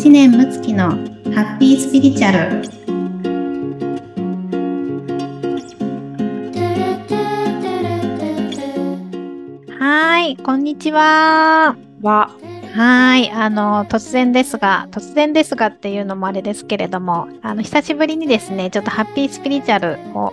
知念睦月のハッピースピリチュアル。はいこんにちは。は、はいあの突然ですが突然ですがっていうのもあれですけれどもあの久しぶりにですねちょっとハッピースピリチュアルを、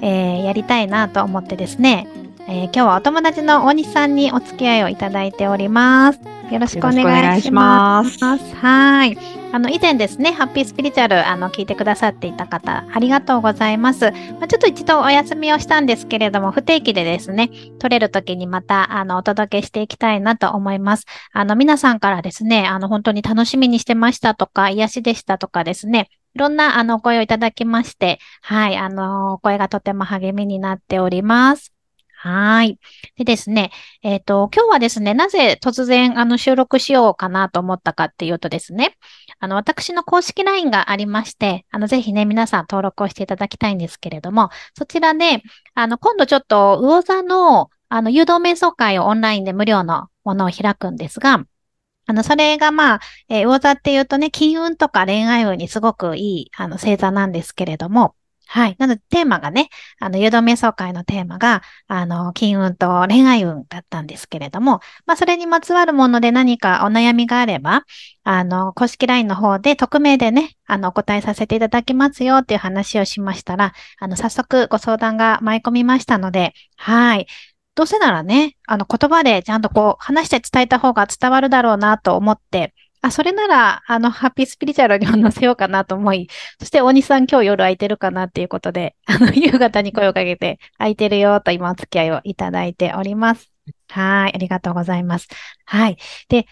えーやりたいなと思ってですねえー今日はお友達の大西さんにお付き合いをいただいております。よろしくお願いします。よろしくおはい。あの、以前ですね、ハッピースピリチュアル、あの、聞いてくださっていた方、ありがとうございます。まあ、ちょっと一度お休みをしたんですけれども、不定期でですね、取れる時にまた、あの、お届けしていきたいなと思います。あの、皆さんからですね、あの、本当に楽しみにしてましたとか、癒しでしたとかですね、いろんな、あの、お声をいただきまして、はい、あの、お声がとても励みになっております。はい。でですね、えっ、と、今日はですね、なぜ突然、あの、収録しようかなと思ったかっていうとですね、あの、私の公式 LINE がありまして、あの、ぜひね、皆さん登録をしていただきたいんですけれども、そちらで、あの、今度ちょっと、魚座の、あの、誘導瞑想会をオンラインで無料のものを開くんですが、あの、それがまあ、えー魚座っていうとね、金運とか恋愛運にすごくいい、あの、星座なんですけれども、はい。なので、テーマがね、あの、誘導瞑想会のテーマが、あの、金運と恋愛運だったんですけれども、まあ、それにまつわるもので何かお悩みがあれば、あの、公式 LINE の方で匿名でね、あの、お答えさせていただきますよっていう話をしましたら、あの、早速ご相談が舞い込みましたので、はい。どうせならね、あの、言葉でちゃんとこう、話して伝えた方が伝わるだろうなと思って、あ、それなら、あの、ハッピースピリチュアルにも載せようかなと思い、そして大西さん今日夜空いてるかなっていうことで、あの、夕方に声をかけて、空いてるよと今お付き合いをいただいております。はい、ありがとうございます。はい。で、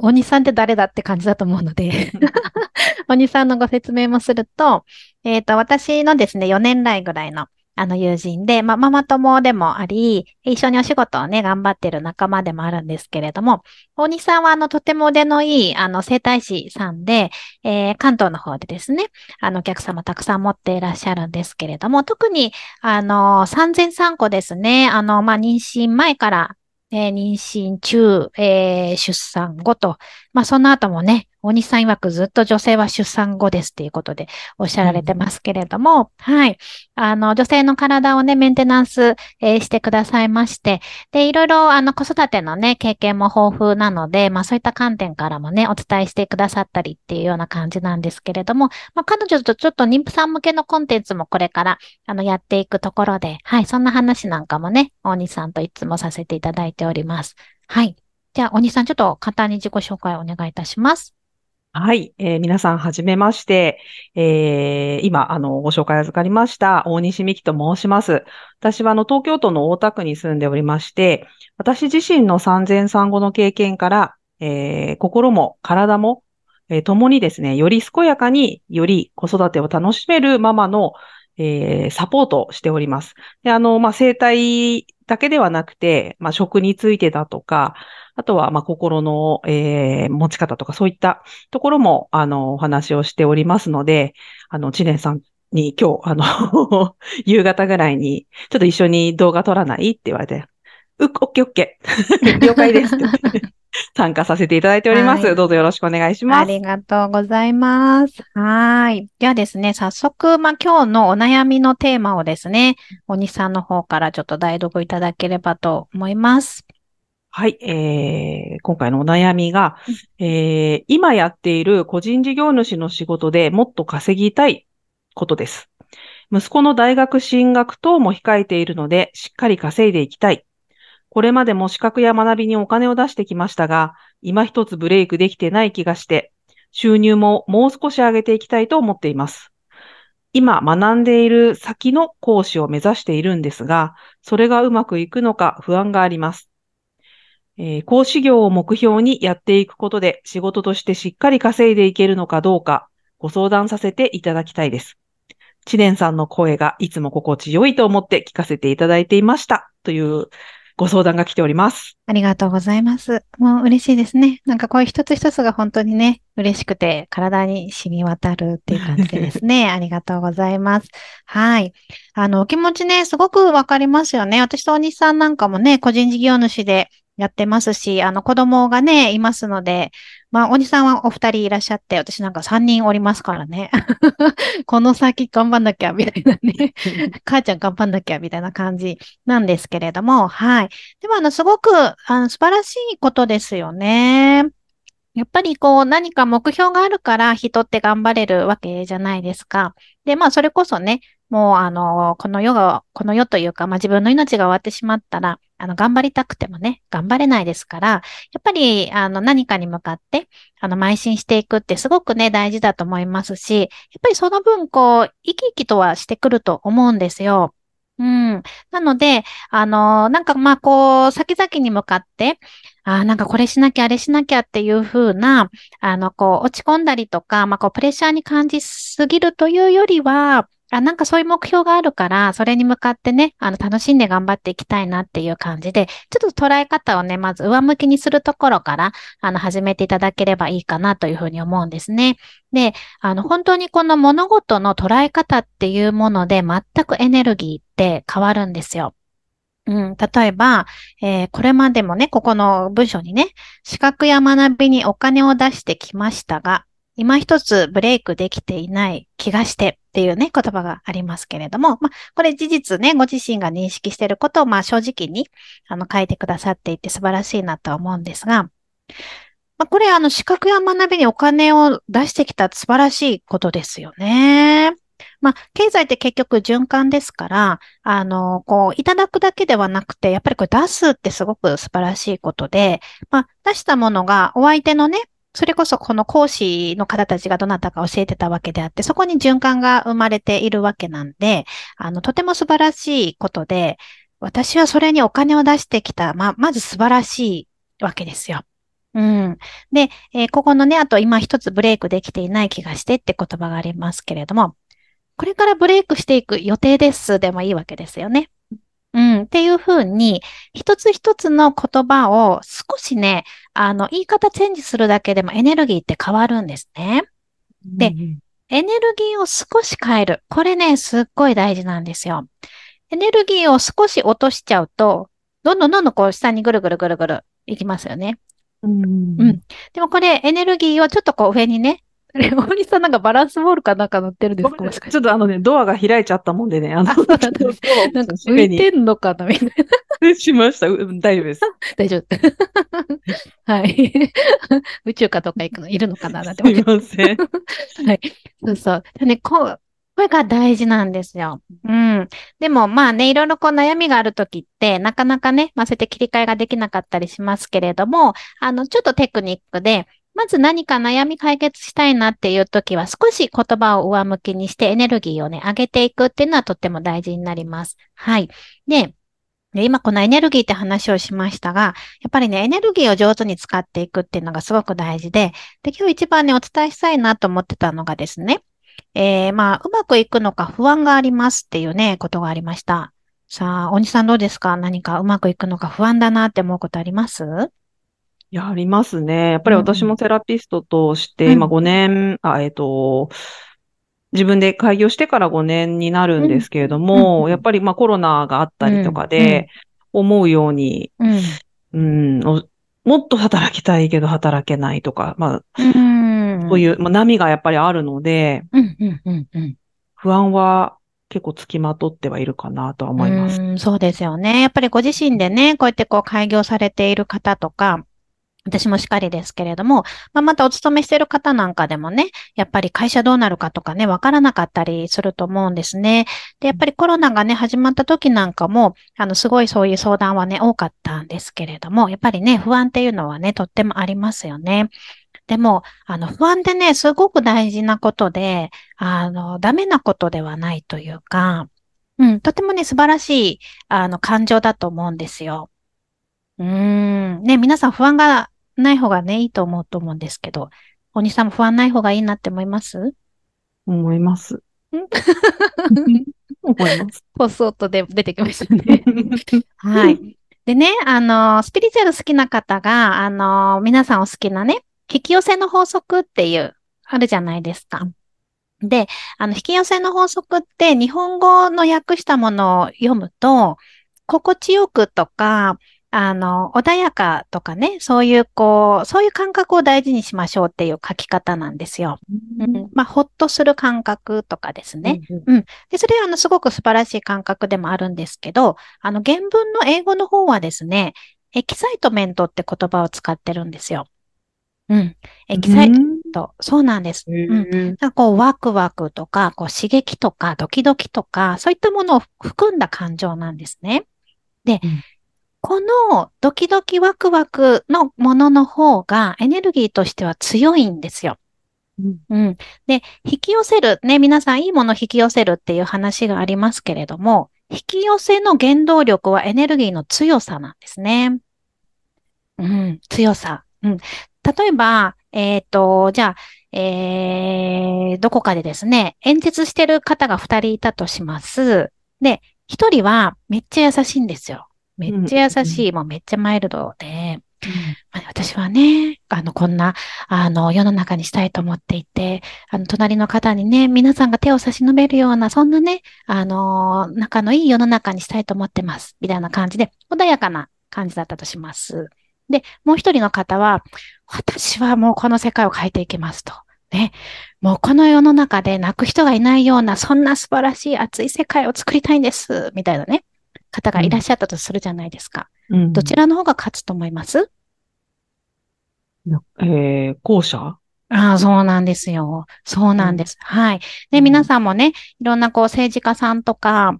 大西さんって誰だって感じだと思うので、大西さんのご説明もすると、えっ、と、私のですね、4年来ぐらいのあの友人で、まあ、ママ友でもあり、一緒にお仕事をね、頑張ってる仲間でもあるんですけれども、大西さんは、あの、とても腕のいい、あの、整体師さんで、えー関東の方でですね、あの、お客様たくさん持っていらっしゃるんですけれども、特に、あの、産前産後ですね、あの、まあ、妊娠前から、えー妊娠中、えー出産後と、まあ、その後もね、大西さん曰くずっと女性は出産後ですっていうことでおっしゃられてますけれども、はい。あの、女性の体をね、メンテナンス、えーしてくださいまして、で、いろいろ、あの、子育てのね、経験も豊富なので、まあ、そういった観点からもね、お伝えしてくださったりっていうような感じなんですけれども、まあ、彼女とちょっと妊婦さん向けのコンテンツもこれから、あの、やっていくところで、はい、そんな話なんかもね、大西さんといつもさせていただいております。はい。じゃあ、大西さん、ちょっと簡単に自己紹介をお願いいたします。はい、えー皆さん、はじめまして。えー今、あの、ご紹介預かりました、大西美希と申します。私は、あの、東京都の大田区に住んでおりまして、私自身の産前産後の経験から、えー心も体も、えー共にですね、より健やかに、より子育てを楽しめるママの、えーサポートをしております。で、あの、まあ、生態だけではなくて、まあ、食についてだとか、あとは、まあ、心の、えー持ち方とか、そういったところも、あの、お話をしておりますので、あの、知念さんに今日、あの、夕方ぐらいに、ちょっと一緒に動画撮らない？って言われて、うっ、オッケーオッケー。了解です。参加させていただいております。はいどうぞよろしくお願いしあます。りがとうございます。はい。ではですね、早速、まあ、今日のお悩みのテーマをですね、大西さんの方からちょっと代読いただければと思います。はい、えー、今回のお悩みが、えー、今やっている個人事業主の仕事でもっと稼ぎたいことです。息子の大学進学等も控えているので、しっかり稼いでいきたい。これまでも資格や学びにお金を出してきましたが、今一つブレイクできてない気がして、収入ももう少し上げていきたいと思っています。今学んでいる先の講師を目指しているんですが、それがうまくいくのか不安があります。えー講師業を目標にやっていくことで仕事としてしっかり稼いでいけるのかどうかご相談させていただきたいです。知念さんの声がいつも心地よいと思って聞かせていただいていましたというご相談が来ております。ありがとうございます。もう嬉しいですね。なんかこういう一つ一つが本当にね、嬉しくて体に染み渡るっていう感じでですね。ありがとうございます。はい。あの、お気持ちね、すごくわかりますよね。私と大西さんなんかもね、個人事業主で、やってますし、あの、子供がね、いますので、まあ、おじさんはお二人いらっしゃって、私なんか三人おりますからね。この先頑張んなきゃ、みたいなね。母ちゃん頑張んなきゃ、みたいな感じなんですけれども、はい。でも、あの、すごく、あの、素晴らしいことですよね。やっぱりこう何か目標があるから人って頑張れるわけじゃないですか。で、まあそれこそね、もうあの、この世が、この世というか、まあ自分の命が終わってしまったら、あの、頑張りたくてもね、頑張れないですから、やっぱり、あの、何かに向かって、あの、邁進していくってすごくね、大事だと思いますし、やっぱりその分、こう、生き生きとはしてくると思うんですよ。うん。なので、あの、なんかまこう、先々に向かって、あなんかこれしなきゃ、あれしなきゃっていうふうな、あの、こう、落ち込んだりとか、まあこう、プレッシャーに感じすぎるというよりは、あ、なんかそういう目標があるから、それに向かってね、あの、楽しんで頑張っていきたいなっていう感じで、ちょっと捉え方をね、まず上向きにするところから、あの、始めていただければいいかなというふうに思うんですね。で、あの、本当にこの物事の捉え方っていうもので、全くエネルギーって変わるんですよ。うん、例えば、えー、これまでもね、ここの文章にね、資格や学びにお金を出してきましたが、今一つブレイクできていない気がしてっていうね、言葉がありますけれども、まあ、これ事実ね、ご自身が認識していることを、まあ、正直に、あの、書いてくださっていて素晴らしいなと思うんですが、まあ、これ、あの、資格や学びにお金を出してきた素晴らしいことですよね。まあ、経済って結局循環ですから、あの、こう、いただくだけではなくて、やっぱりこれ出すってすごく素晴らしいことで、まあ、出したものがお相手のね、それこそこの講師の方たちがどなたか教えてたわけであって、そこに循環が生まれているわけなんで、あの、とても素晴らしいことで、私はそれにお金を出してきた、ま、まず素晴らしいわけですよ。うん。で、えー、ここのね、あと今一つブレイクできていない気がしてって言葉がありますけれども、これからブレイクしていく予定ですでもいいわけですよね。うん、っていうふうに、一つ一つの言葉を少しね、あの、言い方チェンジするだけでもエネルギーって変わるんですね。で、エネルギーを少し変える。これね、すっごい大事なんですよ。エネルギーを少し落としちゃうと、どんどんどんどんこう下にぐるぐるぐるぐるいきますよね。うん、うん。でもこれエネルギーをちょっとこう上にね、レオニさんなんかバランスボールかなんか乗ってるんですか？ちょっとあのね、ドアが開いちゃったもんでね、あの、なんか浮いてんのかなみたいな。しました。大丈夫です。大丈夫。はい。宇宙かどっか行くのいるのかななんてすいません。はい。そうそう。でね、こう、これが大事なんですよ。うん。でもまあね、いろいろこう悩みがあるときって、なかなかね、まあそうやって切り替えができなかったりしますけれども、あの、ちょっとテクニックで、まず何か悩み解決したいなっていう時は少し言葉を上向きにしてエネルギーをね、上げていくっていうのはとっても大事になります。はい。で、で今このエネルギーって話をしましたが、やっぱりね、エネルギーを上手に使っていくっていうのがすごく大事で、で、今日一番ね、お伝えしたいなと思ってたのがですね、えー、まあ、うまくいくのか不安がありますっていうね、ことがありました。さあ、大西さんどうですか？何かうまくいくのか不安だなって思うことあります？いや、ありますね。やっぱり私もセラピストとして、今5年、あ、えっと、自分で開業してから5年になるんですけれども、やっぱりまあコロナがあったりとかで、思うように、うん、もっと働きたいけど働けないとか、まあ、そういう、まあ、波がやっぱりあるので、不安は結構つきまとってはいるかなとは思います。そうですよね。やっぱりご自身でね、こうやってこう開業されている方とか、私もしかりですけれども、まあ、またお勤めしてる方なんかでもね、やっぱり会社どうなるかとかね、わからなかったりすると思うんですね。で、やっぱりコロナがね、始まった時なんかも、あの、すごいそういう相談はね、多かったんですけれども、やっぱりね、不安っていうのはね、とってもありますよね。でも、あの、不安ってね、すごく大事なことで、あの、ダメなことではないというか、うん、とてもね、素晴らしい、あの、感情だと思うんですよ。うーん。ね、皆さん不安がない方がね、いいと思うと思うんですけど、お兄さんも不安ない方がいいなって思います？思います。思います。ポスオットで出てきましたね。はい。でね、あの、スピリチュアル好きな方が、あの、皆さんお好きなね、引き寄せの法則っていう、あるじゃないですか。で、あの、引き寄せの法則って日本語の訳したものを読むと、心地よくとか、あの、穏やかとかね、そういう、こう、そういう感覚を大事にしましょうっていう書き方なんですよ。うん、まあ、ほっとする感覚とかですね。うん。で、それは、あの、すごく素晴らしい感覚でもあるんですけど、あの、原文の英語の方はですね、 excitement って言葉を使ってるんですよ。うん。エキサイト、そうなんです。うん。なんかこう、ワクワクとか、こう、刺激とか、ドキドキとか、そういったものを含んだ感情なんですね。で、うんこのドキドキワクワクのものの方がエネルギーとしては強いんですよ。うんうん。で、引き寄せる、ね、皆さんいいもの引き寄せるっていう話がありますけれども、引き寄せの原動力はエネルギーの強さなんですね。うん、強さ。うん。例えば、えっ、と、じゃあ、えー、どこかでですね、演説してる方が二人いたとします。で、一人はめっちゃ優しいんですよ。めっちゃ優しい、もうめっちゃマイルドで、まあ私はね、あの、こんな、あの、世の中にしたいと思っていて、あの、隣の方にね、皆さんが手を差し伸べるような、そんなね、あの、仲のいい世の中にしたいと思ってます。みたいな感じで、穏やかな感じだったとします。で、もう一人の方は、私はもうこの世界を変えていきますと。ね。もうこの世の中で泣く人がいないような、そんな素晴らしい熱い世界を作りたいんです。みたいなね、方がいらっしゃったとするじゃないですか。うんどちらの方が勝つと思います？えー、後者？ああ、そうなんですよ。そうなんです。はい。で、うん皆さんもね、いろんなこう政治家さんとか、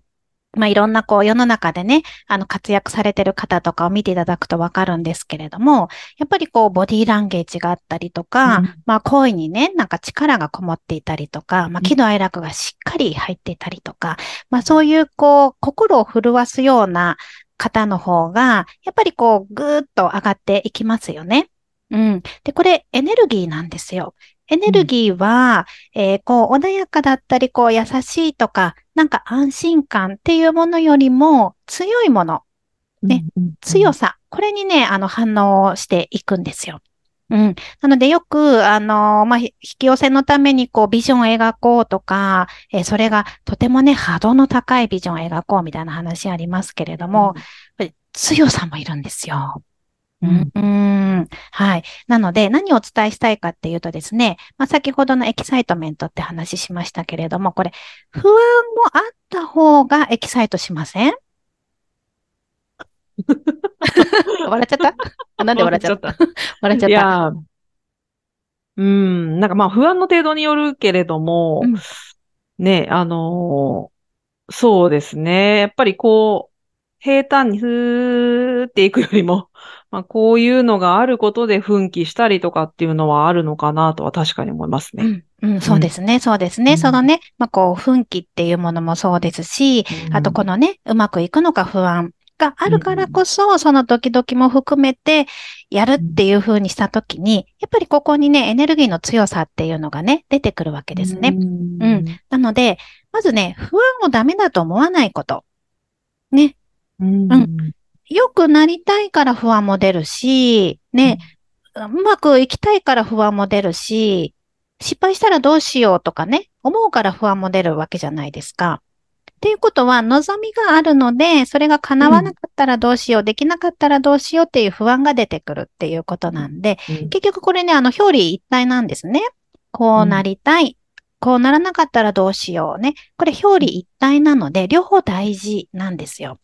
まあいろんなこう世の中でね、あの活躍されてる方とかを見ていただくとわかるんですけれども、やっぱりこうボディーランゲージがあったりとか、うんまあ声にね、なんか力がこもっていたりとか、まあ喜怒哀楽がしっかり入っていたりとか、まあそういうこう心を震わすような方の方が、やっぱりこうぐーっと上がっていきますよね。うん。で、これエネルギーなんですよ。エネルギーは、えーこう、穏やかだったり、こう、優しいとか、なんか安心感っていうものよりも強いもの、ね、強さ、これにね、あの、反応していくんですよ。うん。なので、よく、あのまあ、ひ引き寄せのために、こう、ビジョンを描こうとか、えーそれがとてもね、波動の高いビジョンを描こうみたいな話ありますけれども、これ強さもいるんですよ。ううん。はい。なので、何をお伝えしたいかっていうとですね、まあ、先ほどの excitement って話しましたけれども、これ、不安もあった方がエキサイトしません？笑っちゃった？あ なんで笑っちゃった？笑っちゃった。いやー、うん、なんかまあ不安の程度によるけれども、うん。ね、あのーそうですね。やっぱりこう、平坦にふーっていくよりも、まあこういうのがあることで奮起したりとかっていうのはあるのかなとは確かに思いますね。うん、うん、そうですね、そうですね。うんそのね、まあ、こう、奮起っていうものもそうですし、あとこのね、うまくいくのか不安があるからこそ、そのドキドキも含めてやるっていう風にしたときに、やっぱりここにね、エネルギーの強さっていうのがね、出てくるわけですね。うんうんなので、まずね、不安をダメだと思わないこと。ね。うんうん良くなりたいから不安も出るし、ね、うまくいきたいから不安も出るし、失敗したらどうしようとかね、思うから不安も出るわけじゃないですか。っていうことは、望みがあるので、それが叶わなかったらどうしよう、できなかったらどうしようっていう不安が出てくるっていうことなんで、うん結局これね、あの、表裏一体なんですね。こうなりたい。こうならなかったらどうしようね。これ表裏一体なので、両方大事なんですよ。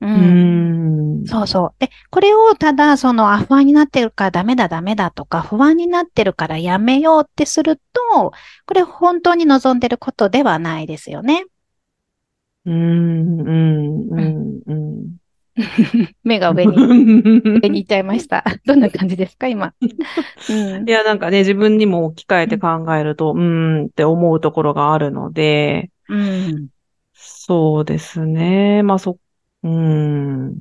う。うんんそうそう。で、これをただ、その、あ、不安になってるからダメだダメだとか、不安になってるからやめようってすると、これ本当に望んでることではないですよね。うん、うん、うん、うん。目が上に、上に行っちゃいました。どんな感じですか、今。うんい。や、なんかね、自分にも置き換えて考えると、うーんって思うところがあるので、うん。そうですね。まあ、そ、うーん。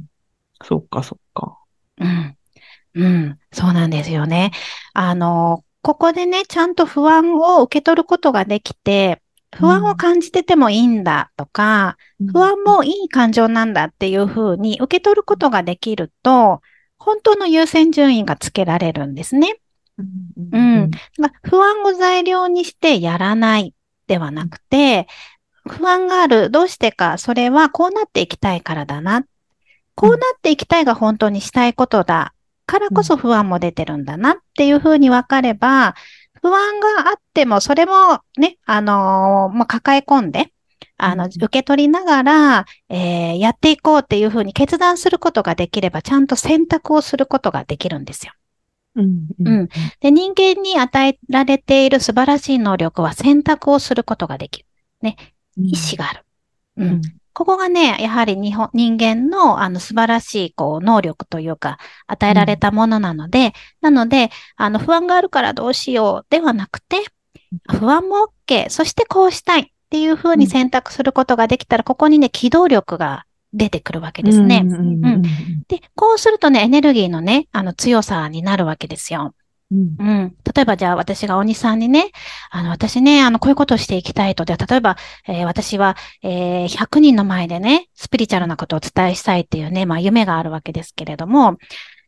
そっか、そっか。うん。うん。そうなんですよね。あの、ここでね、ちゃんと不安を受け取ることができて、不安を感じててもいいんだとか、不安もいい感情なんだっていうふうに受け取ることができると、本当の優先順位がつけられるんですね。うん、不安を材料にしてやらないではなくて、不安がある。どうしてか。それはこうなっていきたいからだな。こうなっていきたいが本当にしたいことだからこそ不安も出てるんだなっていうふうに分かれば、不安があっても、それもね、あのーまあ、抱え込んで、あの、うん受け取りながら、えーやっていこうっていうふうに決断することができれば、ちゃんと選択をすることができるんですよ。うん。うんで、人間に与えられている素晴らしい能力は選択をすることができる。意志がある。う。うんん。ここがね、やはり日本人間のあの素晴らしいこう能力というか、与えられたものなので、なので、あの不安があるからどうしようではなくて、不安も OK、そしてこうしたいっていうふうに選択することができたら、ここにね、機動力が出てくるわけですね。うんで、こうするとね、エネルギーのね、あの強さになるわけですよ。うんうん。例えばじゃあ私が鬼さんにね、あの私ね、あのこういうことをしていきたいと。で、例えば、えー私は、えー100人の前でね、スピリチュアルなことをお伝えしたいっていうね、まあ夢があるわけですけれども、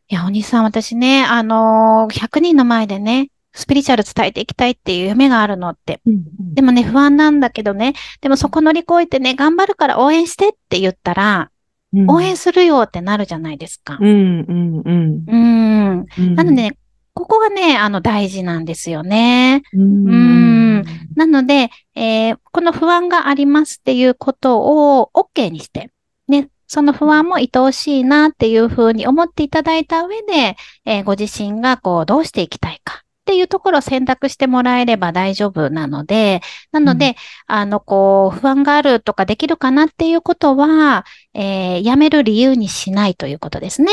いや、鬼さん私ね、あのー100人の前でね、スピリチュアル伝えていきたいっていう夢があるのって。うんでもね、不安なんだけどね、でもそこ乗り越えてね、頑張るから応援してって言ったら、うん応援するよってなるじゃないですか。うんうんうんうん。うん。なのでね、ここがね、あの大事なんですよね。うん、うんなので、えーこの不安がありますっていうことを OK にして、ね、その不安も愛おしいなっていうふうに思っていただいた上で、えーご自身がこうどうしていきたいかっていうところを選択してもらえれば大丈夫なので、なので、あの、こう、不安があるとかできるかなっていうことは、えーやめる理由にしないということですね。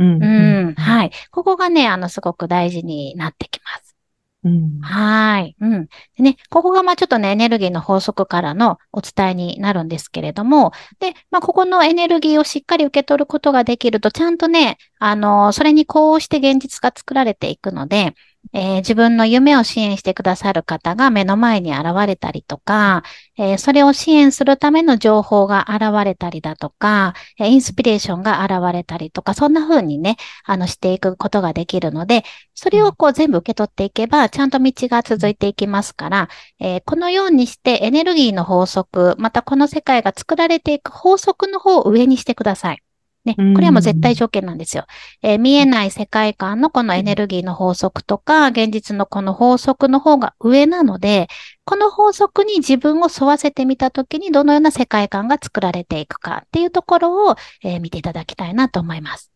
うんうん、はい。ここがね、あの、すごく大事になってきます。うんはい。うん。でね、ここがまあちょっとね、エネルギーの法則からのお伝えになるんですけれども、で、まあここのエネルギーをしっかり受け取ることができると、ちゃんとね、あの、それにこうして現実が作られていくので、えー自分の夢を支援してくださる方が目の前に現れたりとか、えーそれを支援するための情報が現れたりだとか、えーインスピレーションが現れたりとか、そんな風にね、あの、していくことができるので、それをこう全部受け取っていけば、ちゃんと道が続いていきますから、えーこのようにしてエネルギーの法則、またこの世界が作られていく法則の方を上にしてください。ね、これはもう絶対条件なんですよ。えー見えない世界観のこのエネルギーの法則とか、現実のこの法則の方が上なので、この法則に自分を沿わせてみたときにどのような世界観が作られていくかっていうところを、えー見ていただきたいなと思います。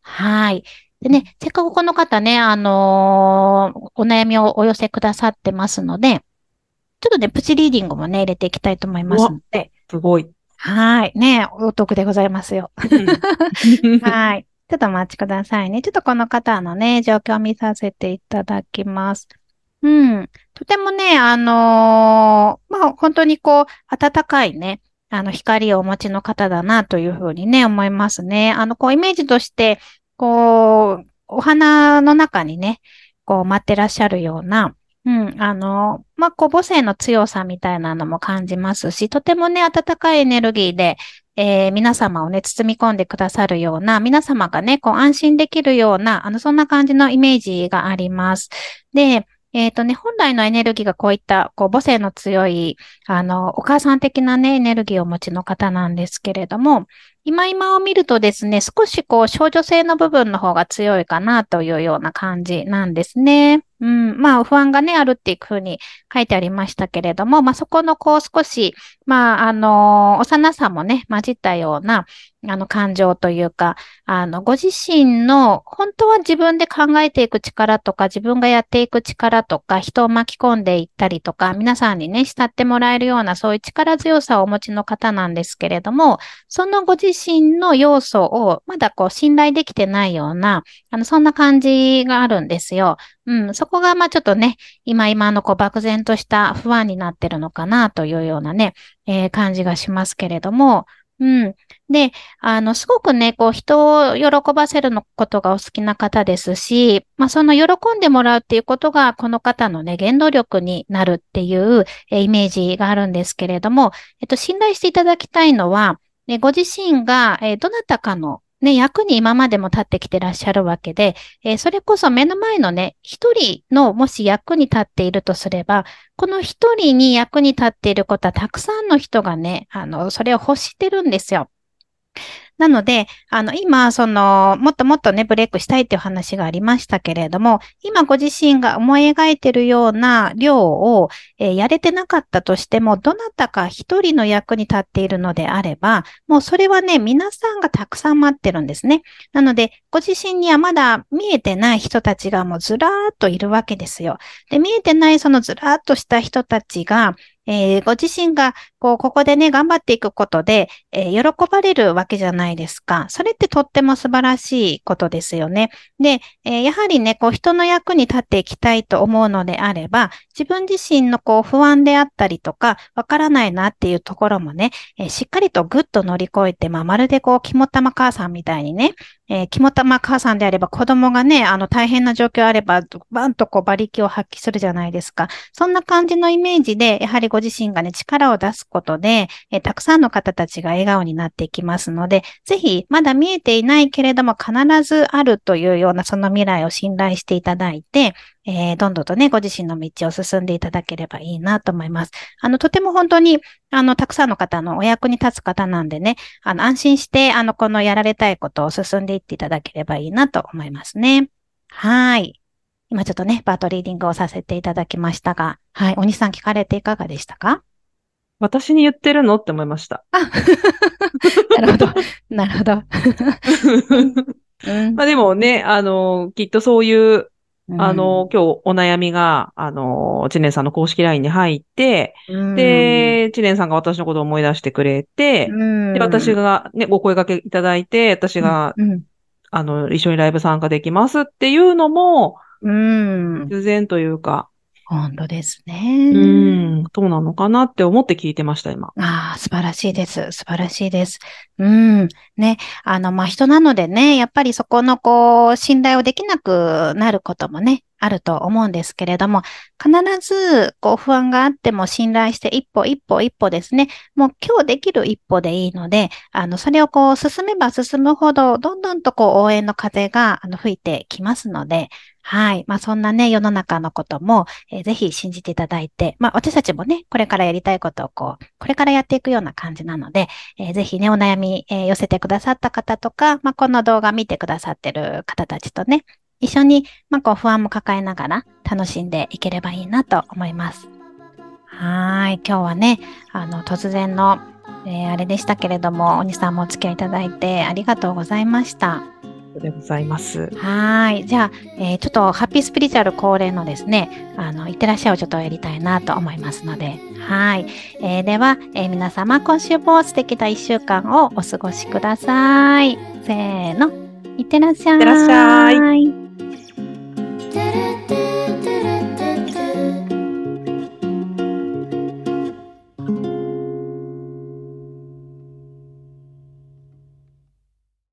はい。でね、せっかくこの方ね、あのーお悩みをお寄せくださってますので、ちょっとね、プチリーディングもね、入れていきたいと思いますので、すごい。はい。ね、お得でございますよ。うん はい。ちょっとお待ちくださいね。ちょっとこの方のね、状況を見させていただきます。うん。とてもね、あのーまあ、本当にこう、温かいね、あの、光をお持ちの方だなというふうにね、思いますね。あの、こう、イメージとして、こう、お花の中にね、こう、待ってらっしゃるような、うん、あの、まあ、こう、母性の強さみたいなのも感じますし、とてもね、温かいエネルギーで、えー皆様をね、包み込んでくださるような、皆様がね、こう安心できるような、あの、そんな感じのイメージがあります。で、えっ、とね、本来のエネルギーがこういった、こう、母性の強い、あの、お母さん的なね、エネルギーをお持ちの方なんですけれども、今今を見るとですね、少しこう、少女性の部分の方が強いかなというような感じなんですね。うん、まあ、不安がね、あるっていうふうに書いてありましたけれども、まあ、そこのこう、少し、まあ、あの、幼さもね、混じったような、あの、感情というか、あの、ご自身の、本当は自分で考えていく力とか、自分がやっていく力とか、人を巻き込んでいったりとか、皆さんにね、慕ってもらえるような、そういう力強さをお持ちの方なんですけれども、そのご自身の要素を、まだこう、信頼できてないような、あの、そんな感じがあるんですよ。うん、そこが、まあちょっとね、今今のこう漠然とした不安になってるのかなというようなね、えー感じがしますけれども、うん。で、あの、すごくね、こう、人を喜ばせるのことがお好きな方ですし、まあ、その喜んでもらうっていうことが、この方のね、原動力になるっていう、えイメージがあるんですけれども、えっと、信頼していただきたいのは、ね、ご自身が、えどなたかのね、役に今までも立ってきてらっしゃるわけで、えーそれこそ目の前のね、一人のもし役に立っているとすれば、この一人に役に立っていることはたくさんの人がね、あの、それを欲してるんですよ。なので、あの、今、その、もっともっとね、ブレイクしたいっていう話がありましたけれども、今ご自身が思い描いてるような量を、えー、やれてなかったとしても、どなたか一人の役に立っているのであれば、もうそれはね、皆さんがたくさん待ってるんですね。なので、ご自身にはまだ見えてない人たちがもうずらーっといるわけですよ。で、見えてないそのずらーっとした人たちが、えー、ご自身が、こう、ここでね、頑張っていくことで、えー、喜ばれるわけじゃないですか。それってとっても素晴らしいことですよね。で、えー、やはりね、こう、人の役に立っていきたいと思うのであれば、自分自身のこう、不安であったりとか、わからないなっていうところもね、えしっかりとぐっと乗り越えて、まあ、まるでこう、肝玉母さんみたいにね、えー、肝玉母さんであれば子供がね、あの大変な状況あれば、バンとこう馬力を発揮するじゃないですか。そんな感じのイメージで、やはりご自身がね、力を出すことで、えー、たくさんの方たちが笑顔になっていきますので、ぜひ、まだ見えていないけれども必ずあるというようなその未来を信頼していただいて、えー、どんどんとね、ご自身の道を進んでいただければいいなと思います。あの、とても本当に、あの、たくさんの方のお役に立つ方なんでね、あの、安心して、あの、このやられたいことを進んでいっていただければいいなと思いますね。はい。今ちょっとね、パートリーディングをさせていただきましたが、はい。お兄さん聞かれていかがでしたか？私に言ってるの？って思いました。あ なるほど。なるほど。うん、まあでもね、あの、きっとそういうあの、今日お悩みが、あの、知念さんの公式 LINE に入って、で、知念さんが私のことを思い出してくれて、で、私がね、お声掛けいただいて、私が、あの、一緒にライブ参加できますっていうのも、うん。自然というか、本当ですね。うん、そうなのかなって思って聞いてました、今。ああ、素晴らしいです。素晴らしいです。うん。ね。あの、まあ、人なのでね、やっぱりそこの、こう、信頼をできなくなることもね、あると思うんですけれども、必ず、こう、不安があっても信頼して一歩一歩一歩ですね、もう今日できる一歩でいいので、あの、それをこう、進めば進むほど、どんどんとこう、応援の風が、あの、吹いてきますので、はい。まあ、そんなね、世の中のことも、えー、ぜひ信じていただいて、まあ、私たちもね、これからやりたいことをこう、これからやっていくような感じなので、えー、ぜひね、お悩み、えー、寄せてくださった方とか、まあ、この動画見てくださってる方たちとね、一緒に、まあ、こう、不安も抱えながら楽しんでいければいいなと思います。はい。今日はね、あの、突然の、えー、あれでしたけれども、お兄さんもお付き合いいただいてありがとうございました。でございます。はい。じゃあ、えー、ちょっとハッピースピリチュアル恒例のですね、あの、いってらっしゃいをちょっとやりたいなと思いますので、はい。えー、では、えー、皆様、今週も素敵な一週間をお過ごしください。せーの。いってらっしゃい。いってらっしゃい。